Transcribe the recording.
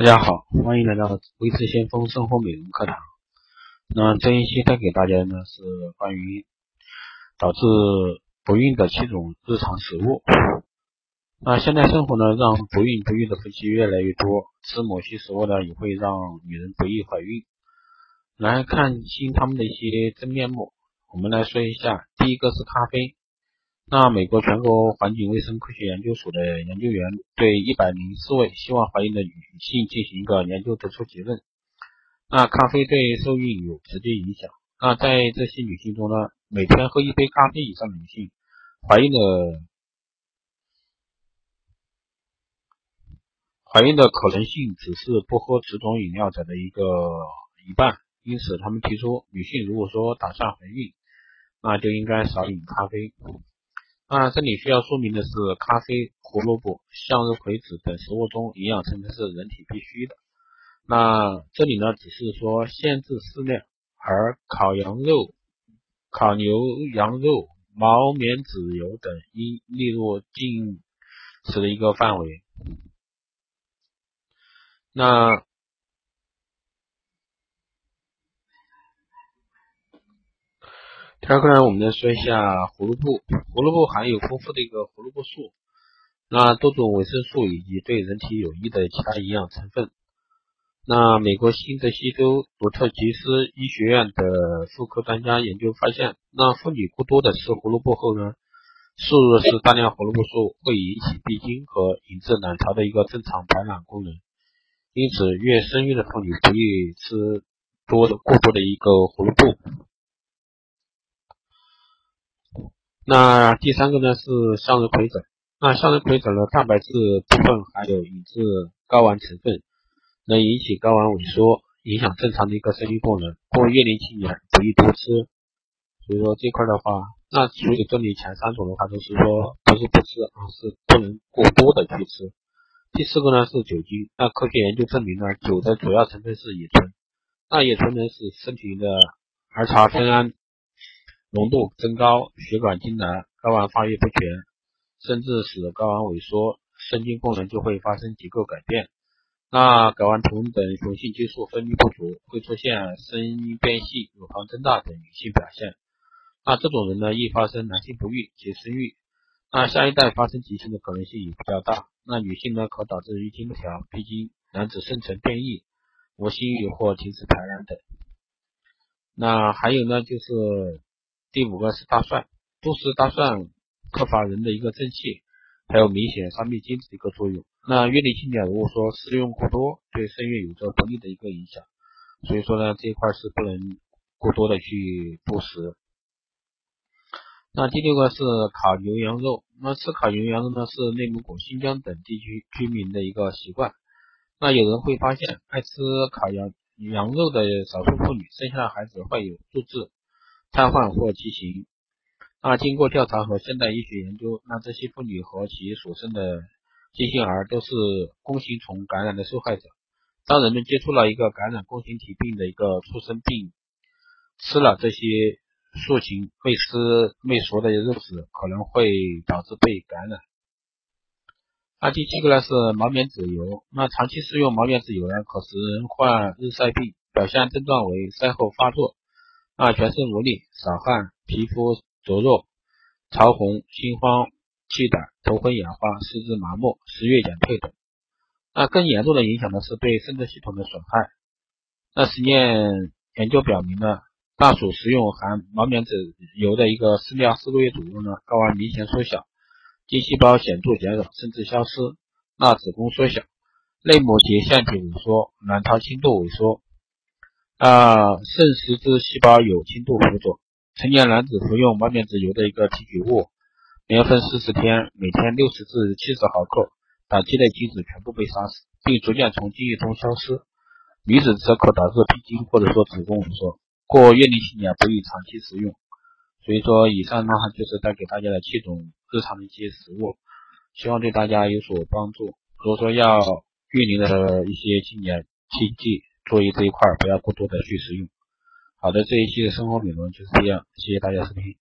大家好，欢迎来到维持先锋生活美容课堂。那这一期带给大家呢是关于导致不孕的七种日常食物。那现代生活呢，让不孕不育的夫妻越来越多，吃某些食物呢也会让女人不易怀孕。来看清他们的一些真面目，我们来说一下，第一个是咖啡。那美国全国环境卫生科学研究所的研究员对一百零四位希望怀孕的女性进行一个研究，得出结论：那咖啡对受孕有直接影响。那在这些女性中呢，每天喝一杯咖啡以上的女性，怀孕的怀孕的可能性只是不喝此种饮料者的一个一半。因此，他们提出，女性如果说打算怀孕，那就应该少饮咖啡。那这里需要说明的是，咖啡、胡萝卜、向日葵籽等食物中营养成分是人体必须的。那这里呢，只是说限制适量，而烤羊肉、烤牛羊肉、毛棉籽油等应列入禁食的一个范围。那。第二个呢，我们来说一下胡萝卜。胡萝卜含有丰富的一个胡萝卜素，那多种维生素以及对人体有益的其他营养成分。那美国新泽西州罗特吉斯医学院的妇科专家研究发现，那妇女过多的吃胡萝卜后呢，摄入是大量胡萝卜素，会引起闭经和引致卵巢的一个正常排卵功能。因此，越生育的妇女不宜吃多的过多的一个胡萝卜。那第三个呢是向日葵籽，那向日葵籽的蛋白质部分含有引致睾丸成分，能引起睾丸萎缩，影响正常的一个生育功能。过月龄期间不宜多吃。所以说这块的话，那所以这里前三种的话都是说不是不吃，而是不能过多的去吃。第四个呢是酒精，那科学研究证明呢，酒的主要成分是乙醇，那乙醇呢是身体的儿茶酚胺。浓度增高，血管痉挛，睾丸发育不全，甚至使睾丸萎缩，生精功能就会发生结构改变。那睾丸酮等雄性激素分泌不足，会出现声音变细、乳房增大等女性表现。那这种人呢，易发生男性不育及生育。那下一代发生疾病的可能性也比较大。那女性呢，可导致月经不调、闭经、卵子生成变异、无性欲或停止排卵等。那还有呢，就是。第五个是大蒜，多吃大蒜克伐人的一个正气，还有明显伤灭精的一个作用。那月历清点如果说食用过多，对生育有着不利的一个影响，所以说呢这一块是不能过多的去多食。那第六个是烤牛羊肉，那吃烤牛羊肉呢是内蒙古、新疆等地区居民的一个习惯。那有人会发现，爱吃烤羊羊肉的少数妇女生下的孩子患有肚子。瘫痪或畸形。那经过调查和现代医学研究，那这些妇女和其所生的畸形儿都是弓形虫感染的受害者。当人们接触了一个感染弓形体病的一个出生病，吃了这些素禽未吃未熟的肉食，可能会导致被感染。那第七个呢是毛棉籽油。那长期食用毛棉籽油呢，可使人患日晒病，表现症状为晒后发作。啊，全身无力、少汗、皮肤灼热、潮红、心慌、气短、头昏眼花、四肢麻木、食欲减退等。那更严重的影响呢，是对生殖系统的损害。那实验研究表明呢，大鼠食用含毛棉籽油的一个饲料四个月左右呢，睾丸明显缩小，精细胞显著减少甚至消失，那子宫缩小，内膜结腺体萎缩，卵巢轻度萎缩。啊，肾实质细胞有轻度浮肿。成年男子服用毛棉籽油的一个提取物，连分四十天，每天六十至七十毫克，短期内精子全部被杀死，并逐渐从精液中消失。女子则可导致闭经或者说子宫萎缩。过月龄期间不宜长期食用。所以说，以上呢就是带给大家的七种日常的一些食物，希望对大家有所帮助。如果说要月龄的一些青年，切记。注意这一块，不要过多的去使用。好的，这一期的生活美容就是这样，谢谢大家收听。